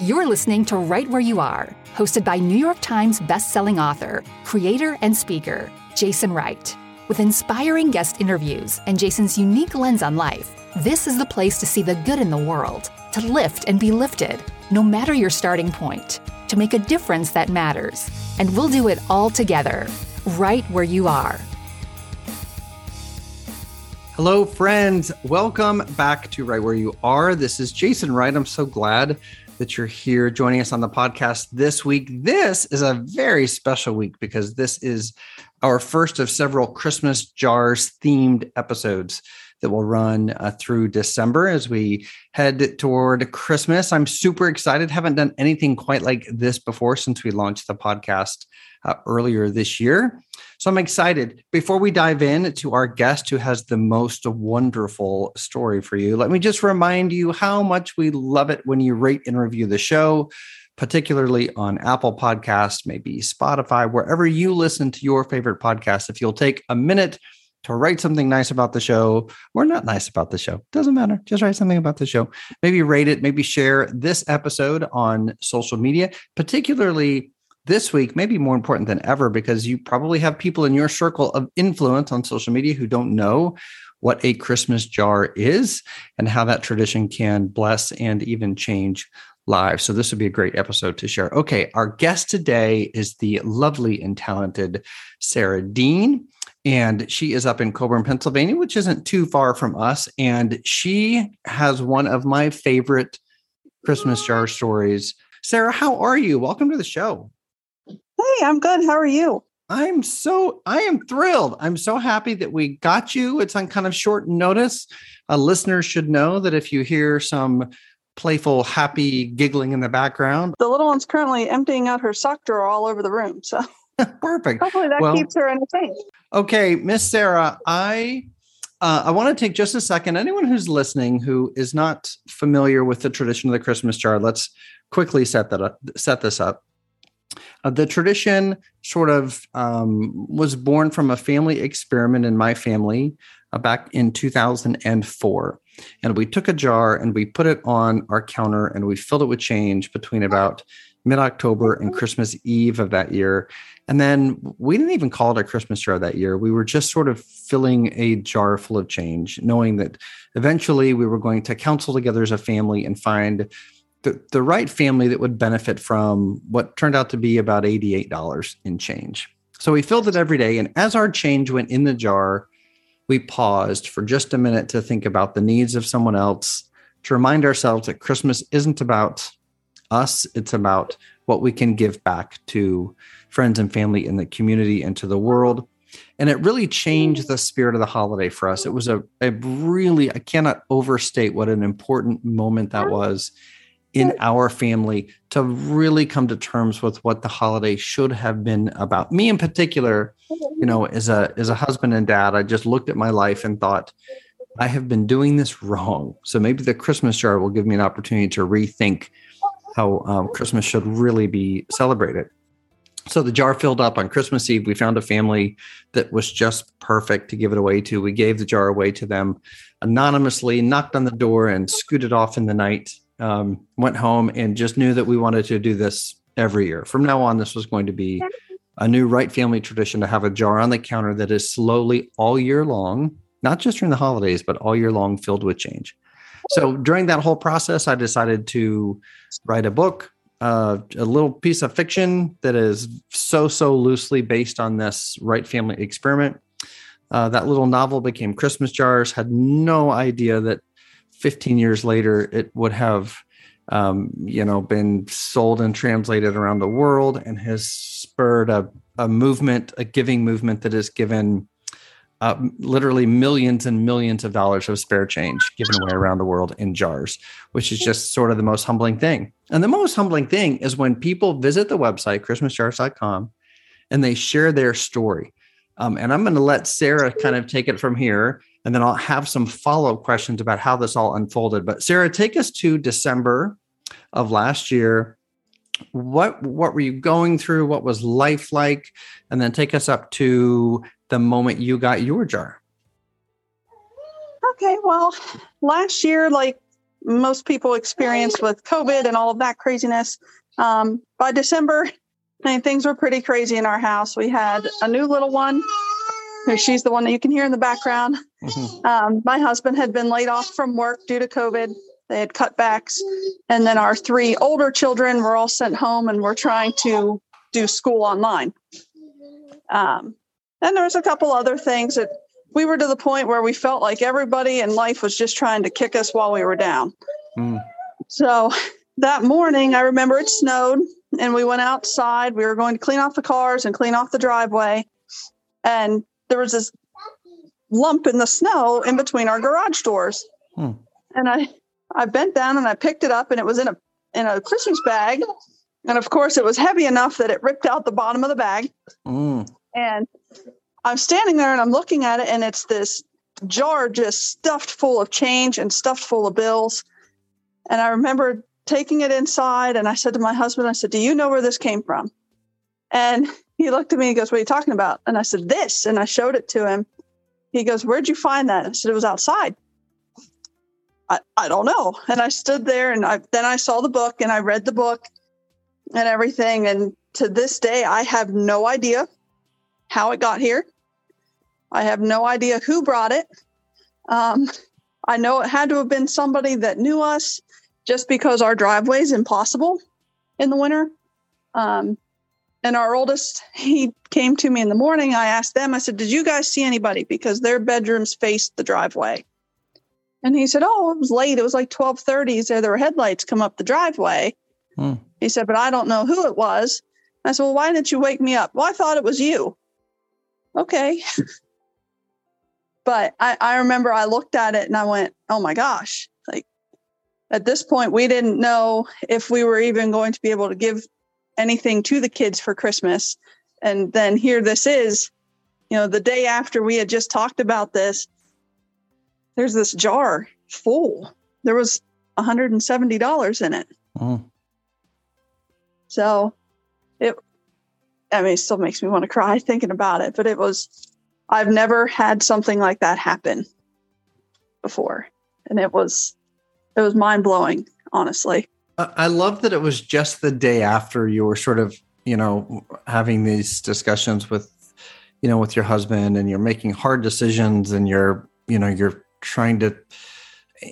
You're listening to Right Where You Are, hosted by New York Times bestselling author, creator, and speaker, Jason Wright. With inspiring guest interviews and Jason's unique lens on life, this is the place to see the good in the world, to lift and be lifted, no matter your starting point, to make a difference that matters. And we'll do it all together, right where you are. Hello, friends. Welcome back to Right Where You Are. This is Jason Wright. I'm so glad that you're here joining us on the podcast this week. This is a very special week because this is our first of several Christmas jars themed episodes that will run uh, through December as we head toward Christmas. I'm super excited. Haven't done anything quite like this before since we launched the podcast uh, earlier this year. So I'm excited. Before we dive in to our guest who has the most wonderful story for you, let me just remind you how much we love it when you rate and review the show, particularly on Apple Podcasts, maybe Spotify, wherever you listen to your favorite podcast. If you'll take a minute to write something nice about the show or not nice about the show, doesn't matter. Just write something about the show. Maybe rate it, maybe share this episode on social media, particularly this week maybe more important than ever because you probably have people in your circle of influence on social media who don't know what a Christmas jar is and how that tradition can bless and even change lives. So this would be a great episode to share. Okay, our guest today is the lovely and talented Sarah Dean. And she is up in Coburn, Pennsylvania, which isn't too far from us. And she has one of my favorite Christmas jar stories. Sarah, how are you? Welcome to the show. Hey, I'm good. How are you? I'm so I am thrilled. I'm so happy that we got you. It's on kind of short notice. A listener should know that if you hear some playful, happy giggling in the background, the little one's currently emptying out her sock drawer all over the room. So perfect. Hopefully that well, keeps her entertained. Okay, Miss Sarah, I uh, I want to take just a second. Anyone who's listening who is not familiar with the tradition of the Christmas jar, let's quickly set that up, set this up. Uh, the tradition sort of um, was born from a family experiment in my family uh, back in 2004. And we took a jar and we put it on our counter and we filled it with change between about mid October and Christmas Eve of that year. And then we didn't even call it a Christmas jar that year. We were just sort of filling a jar full of change, knowing that eventually we were going to counsel together as a family and find the, the right family that would benefit from what turned out to be about $88 in change. So we filled it every day. And as our change went in the jar, we paused for just a minute to think about the needs of someone else, to remind ourselves that Christmas isn't about us, it's about what we can give back to friends and family in the community and to the world. And it really changed the spirit of the holiday for us. It was a, a really, I cannot overstate what an important moment that was in our family to really come to terms with what the holiday should have been about. Me in particular, you know, as a as a husband and dad, I just looked at my life and thought, I have been doing this wrong. So maybe the Christmas jar will give me an opportunity to rethink how um, Christmas should really be celebrated. So the jar filled up on Christmas Eve. We found a family that was just perfect to give it away to. We gave the jar away to them anonymously, knocked on the door, and scooted off in the night um, went home and just knew that we wanted to do this every year. From now on, this was going to be a new Wright family tradition to have a jar on the counter that is slowly all year long, not just during the holidays, but all year long filled with change. So during that whole process, I decided to write a book, uh, a little piece of fiction that is so, so loosely based on this Wright family experiment. Uh, that little novel became Christmas Jars. Had no idea that 15 years later, it would have, um, you know, been sold and translated around the world and has spurred a, a movement, a giving movement that has given uh, literally millions and millions of dollars of spare change given away around the world in jars, which is just sort of the most humbling thing. And the most humbling thing is when people visit the website, christmasjars.com, and they share their story. Um, and I'm going to let Sarah kind of take it from here and then I'll have some follow up questions about how this all unfolded. But Sarah, take us to December of last year. What what were you going through? What was life like? And then take us up to the moment you got your jar. Okay, well, last year, like most people experienced with COVID and all of that craziness. Um, by December, I mean, things were pretty crazy in our house. We had a new little one. She's the one that you can hear in the background. Mm-hmm. Um, my husband had been laid off from work due to COVID. They had cutbacks. And then our three older children were all sent home and we're trying to do school online. Um, and there was a couple other things that we were to the point where we felt like everybody in life was just trying to kick us while we were down. Mm. So that morning, I remember it snowed and we went outside. We were going to clean off the cars and clean off the driveway. And there was this lump in the snow in between our garage doors. Hmm. And I I bent down and I picked it up and it was in a in a Christmas bag. And of course it was heavy enough that it ripped out the bottom of the bag. Mm. And I'm standing there and I'm looking at it and it's this jar just stuffed full of change and stuffed full of bills. And I remember taking it inside and I said to my husband, I said, Do you know where this came from? And he looked at me and goes, What are you talking about? And I said, This. And I showed it to him. He goes, Where'd you find that? I said, It was outside. I, I don't know. And I stood there and I then I saw the book and I read the book and everything. And to this day, I have no idea how it got here. I have no idea who brought it. Um, I know it had to have been somebody that knew us just because our driveway is impossible in the winter. Um, and our oldest, he came to me in the morning. I asked them, I said, Did you guys see anybody? Because their bedrooms faced the driveway. And he said, Oh, it was late. It was like 1230. He said there were headlights come up the driveway. Hmm. He said, But I don't know who it was. I said, Well, why didn't you wake me up? Well, I thought it was you. Okay. but I, I remember I looked at it and I went, Oh my gosh. At this point, we didn't know if we were even going to be able to give anything to the kids for Christmas. And then here this is, you know, the day after we had just talked about this, there's this jar full. There was $170 in it. Mm. So it, I mean, it still makes me want to cry thinking about it, but it was, I've never had something like that happen before. And it was, it was mind blowing, honestly. I love that it was just the day after you were sort of, you know, having these discussions with, you know, with your husband and you're making hard decisions and you're, you know, you're trying to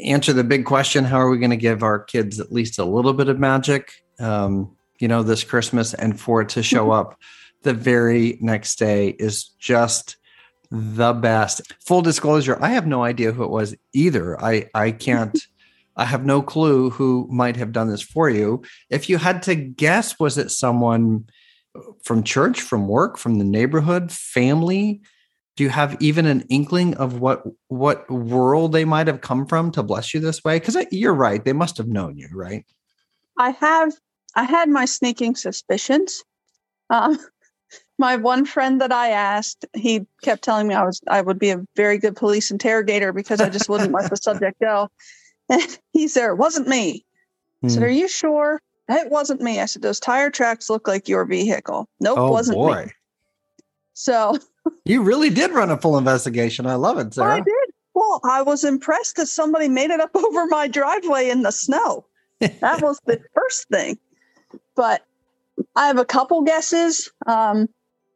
answer the big question how are we going to give our kids at least a little bit of magic um, you know this christmas and for it to show mm-hmm. up the very next day is just the best full disclosure i have no idea who it was either i i can't i have no clue who might have done this for you. If you had to guess was it someone from church from work from the neighborhood family? Do you have even an inkling of what what world they might have come from to bless you this way? Because you're right they must have known you right? I have i had my sneaking suspicions. Um, my one friend that i asked he kept telling me i was i would be a very good police interrogator because i just wouldn't let the subject go and he said it wasn't me i said hmm. are you sure it wasn't me i said those tire tracks look like your vehicle nope oh, wasn't boy. me so you really did run a full investigation. I love it, Sarah. I did. Well, I was impressed that somebody made it up over my driveway in the snow. That was the first thing. But I have a couple guesses. Um,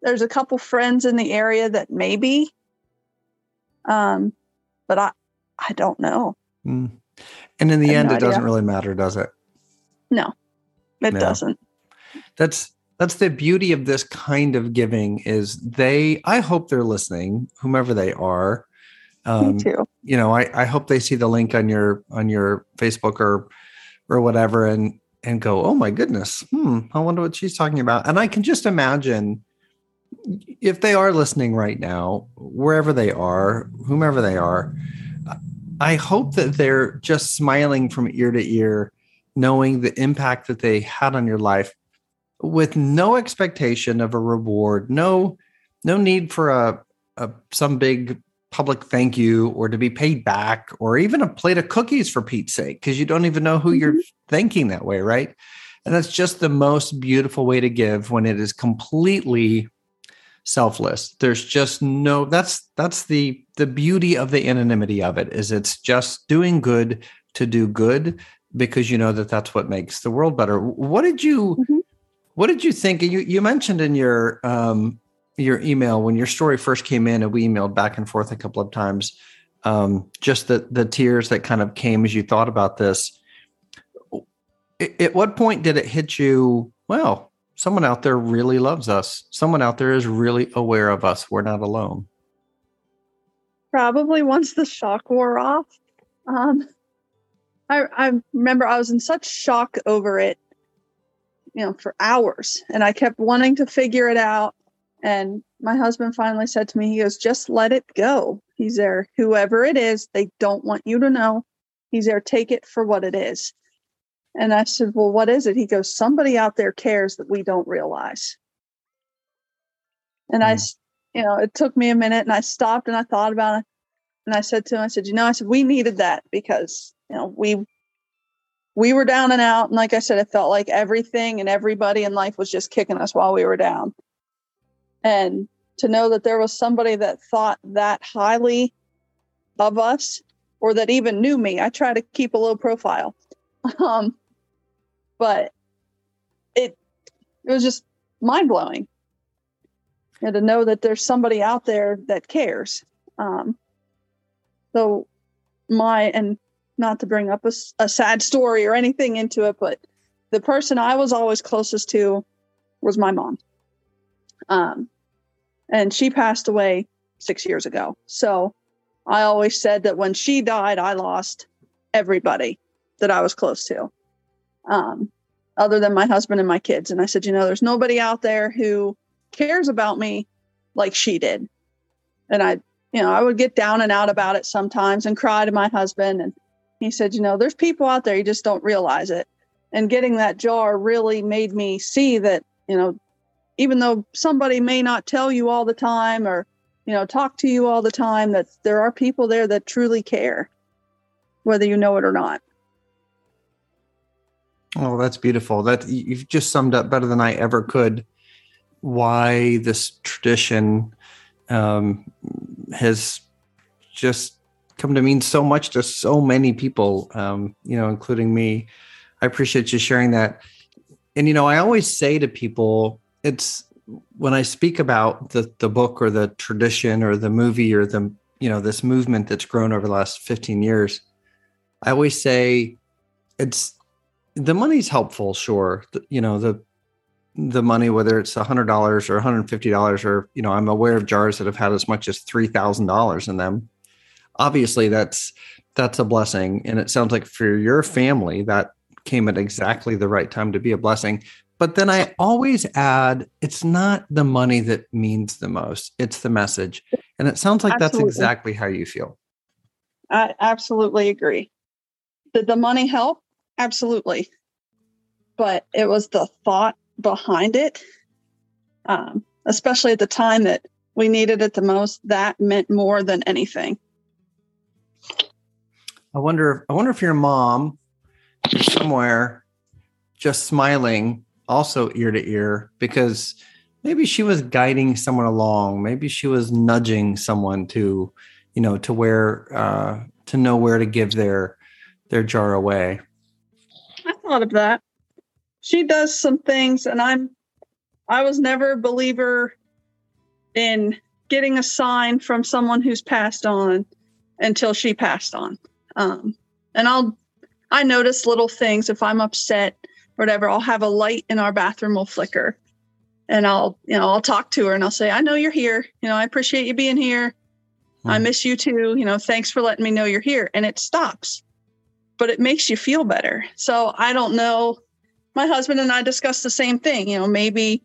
there's a couple friends in the area that maybe, um, but I, I don't know. Mm. And in the end, no it idea. doesn't really matter, does it? No, it no. doesn't. That's that's the beauty of this kind of giving is they i hope they're listening whomever they are um, Me too. you know I, I hope they see the link on your on your facebook or or whatever and and go oh my goodness hmm i wonder what she's talking about and i can just imagine if they are listening right now wherever they are whomever they are i hope that they're just smiling from ear to ear knowing the impact that they had on your life with no expectation of a reward, no no need for a, a some big public thank you or to be paid back or even a plate of cookies for Pete's sake because you don't even know who mm-hmm. you're thanking that way, right? And that's just the most beautiful way to give when it is completely selfless. There's just no that's that's the the beauty of the anonymity of it is it's just doing good to do good because you know that that's what makes the world better. What did you mm-hmm. what did you think? You you mentioned in your um, your email when your story first came in, and we emailed back and forth a couple of times. Um, just the the tears that kind of came as you thought about this. At what point did it hit you? Well, someone out there really loves us. Someone out there is really aware of us. We're not alone. Probably once the shock wore off. Um, I, I remember I was in such shock over it, you know, for hours, and I kept wanting to figure it out. And my husband finally said to me, he goes, just let it go. He's there, whoever it is, they don't want you to know. He's there, take it for what it is. And I said, well, what is it? He goes, somebody out there cares that we don't realize. And mm. I, hmm. you know, it took me a minute and I stopped and I thought about it. And I said to him, I said, you know, I said, we needed that because you know, we we were down and out. And like I said, it felt like everything and everybody in life was just kicking us while we were down. And to know that there was somebody that thought that highly of us or that even knew me, I try to keep a low profile. Um, but it it was just mind blowing. And to know that there's somebody out there that cares. Um, so my and not to bring up a, a sad story or anything into it, but the person I was always closest to was my mom. Um, and she passed away six years ago. So I always said that when she died, I lost everybody that I was close to, um, other than my husband and my kids. And I said, you know, there's nobody out there who cares about me like she did. And I, you know, I would get down and out about it sometimes and cry to my husband. And he said, you know, there's people out there, you just don't realize it. And getting that jar really made me see that, you know, even though somebody may not tell you all the time or, you know, talk to you all the time, that there are people there that truly care, whether you know it or not. Oh, that's beautiful. That you've just summed up better than I ever could why this tradition um, has just come to mean so much to so many people, um, you know, including me. I appreciate you sharing that. And you know, I always say to people, it's when I speak about the the book or the tradition or the movie or the you know this movement that's grown over the last 15 years, I always say it's the money's helpful, sure. The, you know, the the money, whether it's a hundred dollars or $150 or, you know, I'm aware of jars that have had as much as $3,000 in them. Obviously that's that's a blessing and it sounds like for your family that came at exactly the right time to be a blessing. But then i always add it's not the money that means the most it's the message. And it sounds like absolutely. that's exactly how you feel. I absolutely agree. Did the money help absolutely but it was the thought behind it um, especially at the time that we needed it the most that meant more than anything I wonder. I wonder if your mom is somewhere just smiling, also ear to ear, because maybe she was guiding someone along. Maybe she was nudging someone to, you know, to where uh, to know where to give their their jar away. I thought of that. She does some things, and I'm. I was never a believer in getting a sign from someone who's passed on until she passed on. Um, and I'll, I notice little things. If I'm upset or whatever, I'll have a light in our bathroom will flicker and I'll, you know, I'll talk to her and I'll say, I know you're here. You know, I appreciate you being here. I hmm. miss you too. You know, thanks for letting me know you're here. And it stops, but it makes you feel better. So I don't know. My husband and I discussed the same thing. You know, maybe,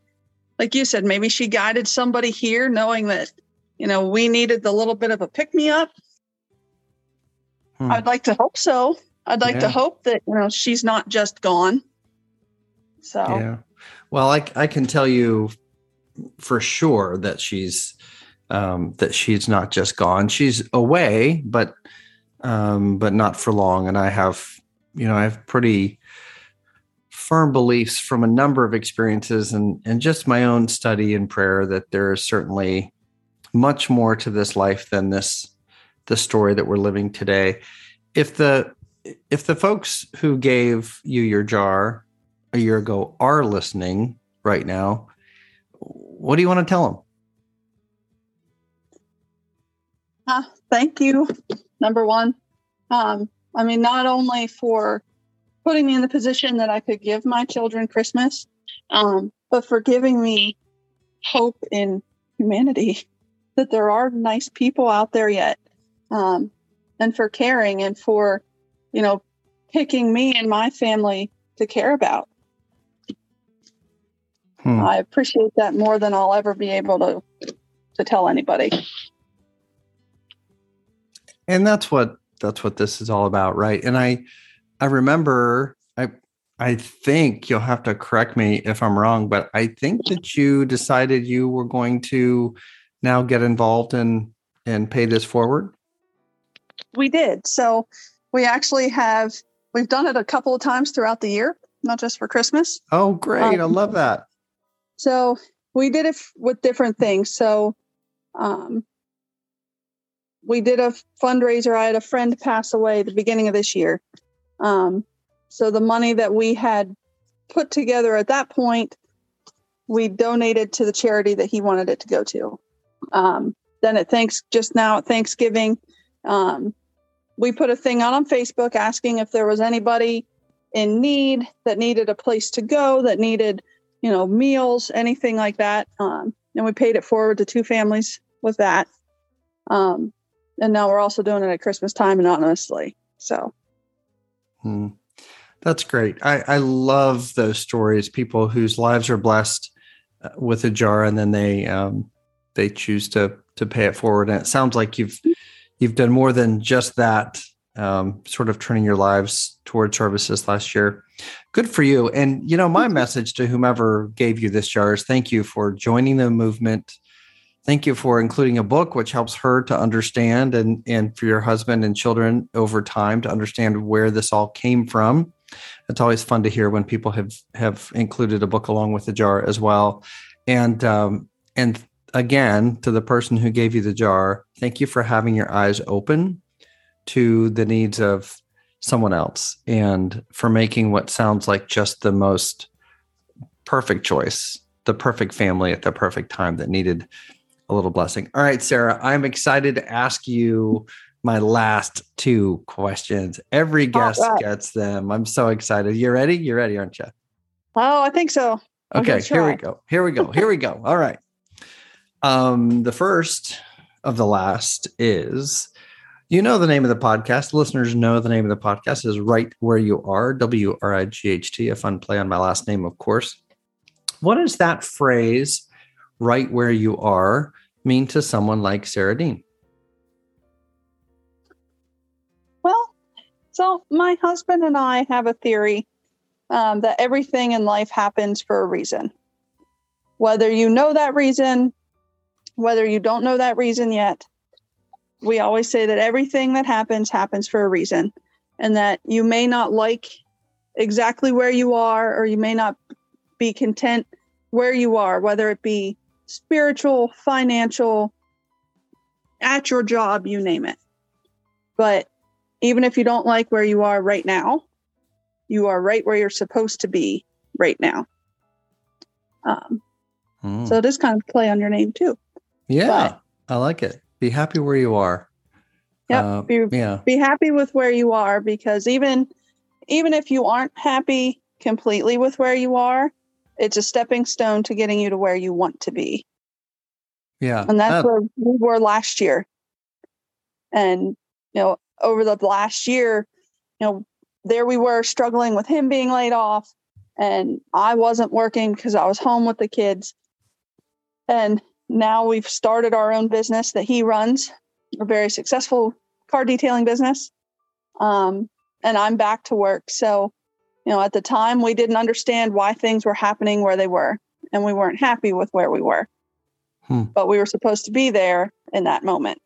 like you said, maybe she guided somebody here knowing that, you know, we needed the little bit of a pick me up Hmm. I'd like to hope so. I'd like yeah. to hope that you know she's not just gone. So yeah, well, I I can tell you for sure that she's um, that she's not just gone. She's away, but um, but not for long. And I have you know I have pretty firm beliefs from a number of experiences and and just my own study and prayer that there is certainly much more to this life than this the story that we're living today. If the if the folks who gave you your jar a year ago are listening right now, what do you want to tell them? Uh, thank you, number one. Um, I mean, not only for putting me in the position that I could give my children Christmas, um, but for giving me hope in humanity that there are nice people out there yet, um, and for caring and for, you know, picking me and my family to care about. Hmm. I appreciate that more than I'll ever be able to to tell anybody. And that's what that's what this is all about, right? And I I remember I I think you'll have to correct me if I'm wrong, but I think that you decided you were going to now get involved and and pay this forward. We did. So we actually have we've done it a couple of times throughout the year, not just for Christmas. Oh, great. Um, I love that. So we did it with different things. So um, we did a fundraiser. I had a friend pass away the beginning of this year. Um, so the money that we had put together at that point, we donated to the charity that he wanted it to go to. Um, then at thanks just now at Thanksgiving, um, we put a thing out on Facebook asking if there was anybody in need that needed a place to go, that needed you know, meals, anything like that. Um, and we paid it forward to two families with that. Um, and now we're also doing it at Christmas time anonymously. So, hmm. that's great. I, I love those stories. People whose lives are blessed uh, with a jar, and then they um, they choose to to pay it forward. And it sounds like you've you've done more than just that. Um, sort of turning your lives toward services last year. Good for you. And, you know, my message to whomever gave you this jar is thank you for joining the movement. Thank you for including a book, which helps her to understand and, and for your husband and children over time to understand where this all came from. It's always fun to hear when people have have included a book along with the jar as well. And um, and again, to the person who gave you the jar, thank you for having your eyes open to the needs of someone else and for making what sounds like just the most perfect choice, the perfect family at the perfect time that needed a little blessing. All right, Sarah, I'm excited to ask you my last two questions. Every guest right. gets them. I'm so excited. You ready? You're ready, aren't you? Oh, I think so. Okay, here we go. Here we go. Here we go. All right. Um, the first of the last is you know the name of the podcast. Listeners know the name of the podcast is Right Where You Are, W R I G H T, a fun play on my last name, of course. What is that phrase, right where you are, mean to someone like Sarah Dean? Well, so my husband and I have a theory um, that everything in life happens for a reason. Whether you know that reason, whether you don't know that reason yet, we always say that everything that happens happens for a reason and that you may not like exactly where you are or you may not be content where you are whether it be spiritual financial at your job you name it but even if you don't like where you are right now you are right where you're supposed to be right now um, mm. so it is kind of play on your name too yeah but, i like it be happy where you are. Yep. Uh, be, yeah. Be happy with where you are because even even if you aren't happy completely with where you are, it's a stepping stone to getting you to where you want to be. Yeah. And that's uh, where we were last year. And you know, over the last year, you know, there we were struggling with him being laid off and I wasn't working because I was home with the kids. And now we've started our own business that he runs, a very successful car detailing business. Um, and I'm back to work. So, you know, at the time we didn't understand why things were happening where they were, and we weren't happy with where we were. Hmm. But we were supposed to be there in that moment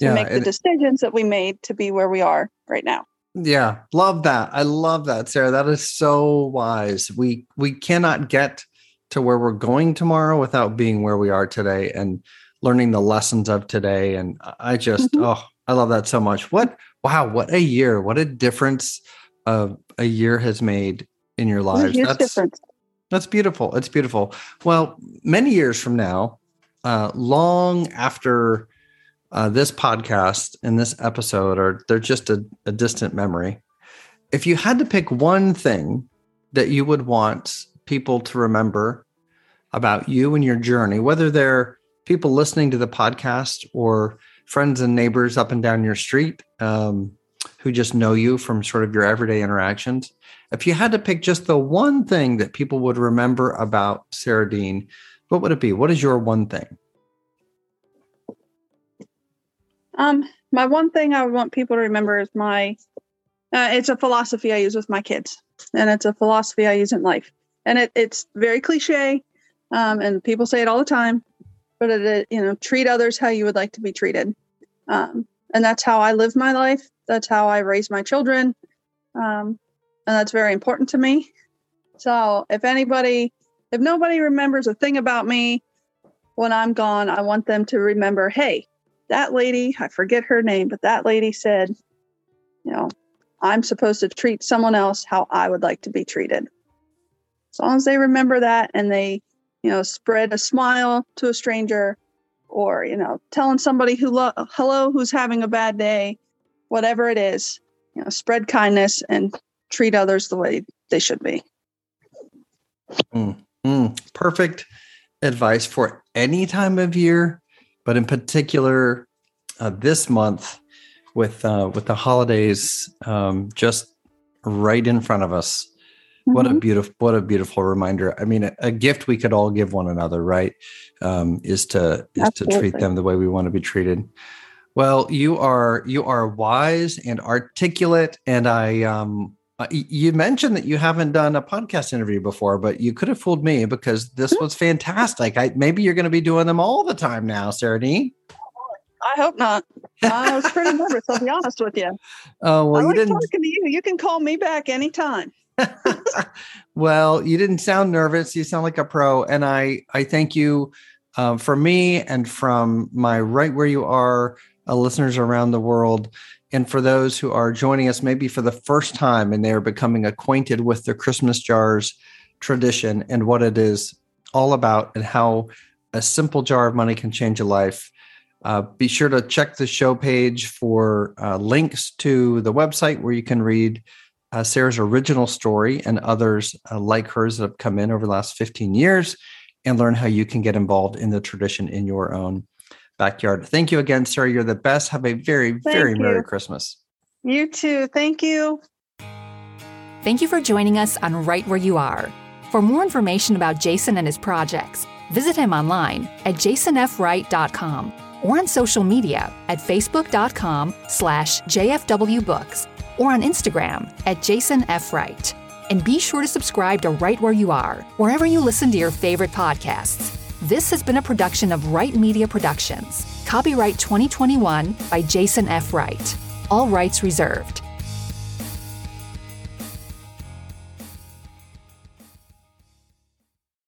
to yeah, make the decisions that we made to be where we are right now. Yeah, love that. I love that, Sarah. That is so wise. We we cannot get to where we're going tomorrow without being where we are today and learning the lessons of today. And I just, mm-hmm. oh, I love that so much. What wow, what a year. What a difference uh, a year has made in your lives. That's difference. That's beautiful. It's beautiful. Well, many years from now, uh, long after uh, this podcast and this episode are they're just a, a distant memory. If you had to pick one thing that you would want people to remember about you and your journey, whether they're people listening to the podcast or friends and neighbors up and down your street um, who just know you from sort of your everyday interactions. If you had to pick just the one thing that people would remember about Sarah Dean, what would it be? What is your one thing? Um, my one thing I want people to remember is my. Uh, it's a philosophy I use with my kids, and it's a philosophy I use in life. And it, it's very cliche, um, and people say it all the time but it, you know, treat others how you would like to be treated. Um, and that's how I live my life. That's how I raise my children. Um, and that's very important to me. So if anybody, if nobody remembers a thing about me when I'm gone, I want them to remember, hey, that lady, I forget her name, but that lady said, you know, I'm supposed to treat someone else how I would like to be treated. As long as they remember that and they you know, spread a smile to a stranger or, you know, telling somebody who lo- hello who's having a bad day, whatever it is, you know, spread kindness and treat others the way they should be. Mm, mm, perfect advice for any time of year, but in particular uh, this month with uh, with the holidays um, just right in front of us. What a mm-hmm. beautiful, what a beautiful reminder. I mean, a, a, gift we could all give one another, right? Um, is to is Absolutely. to treat them the way we want to be treated. Well, you are you are wise and articulate, and I um, uh, you mentioned that you haven't done a podcast interview before, but you could have fooled me because this mm-hmm. was fantastic. I maybe you're going to be doing them all the time now, Sarah Dean. I hope not. I was pretty nervous. I'll be honest with you. Oh well, I you like didn't. Talking to you, you can call me back anytime. well, you didn't sound nervous. You sound like a pro, and I I thank you um, for me and from my right where you are uh, listeners around the world, and for those who are joining us maybe for the first time and they are becoming acquainted with the Christmas jars tradition and what it is all about and how a simple jar of money can change a life. Uh, be sure to check the show page for uh, links to the website where you can read uh, Sarah's original story and others uh, like hers that have come in over the last 15 years and learn how you can get involved in the tradition in your own backyard. Thank you again, Sarah. You're the best. Have a very, Thank very you. Merry Christmas. You too. Thank you. Thank you for joining us on Right Where You Are. For more information about Jason and his projects, visit him online at jasonfwright.com or on social media at facebook.com slash jfwbooks or on Instagram at Jason F. Wright. And be sure to subscribe to Right Where You Are, wherever you listen to your favorite podcasts. This has been a production of Wright Media Productions. Copyright 2021 by Jason F. Wright. All rights reserved.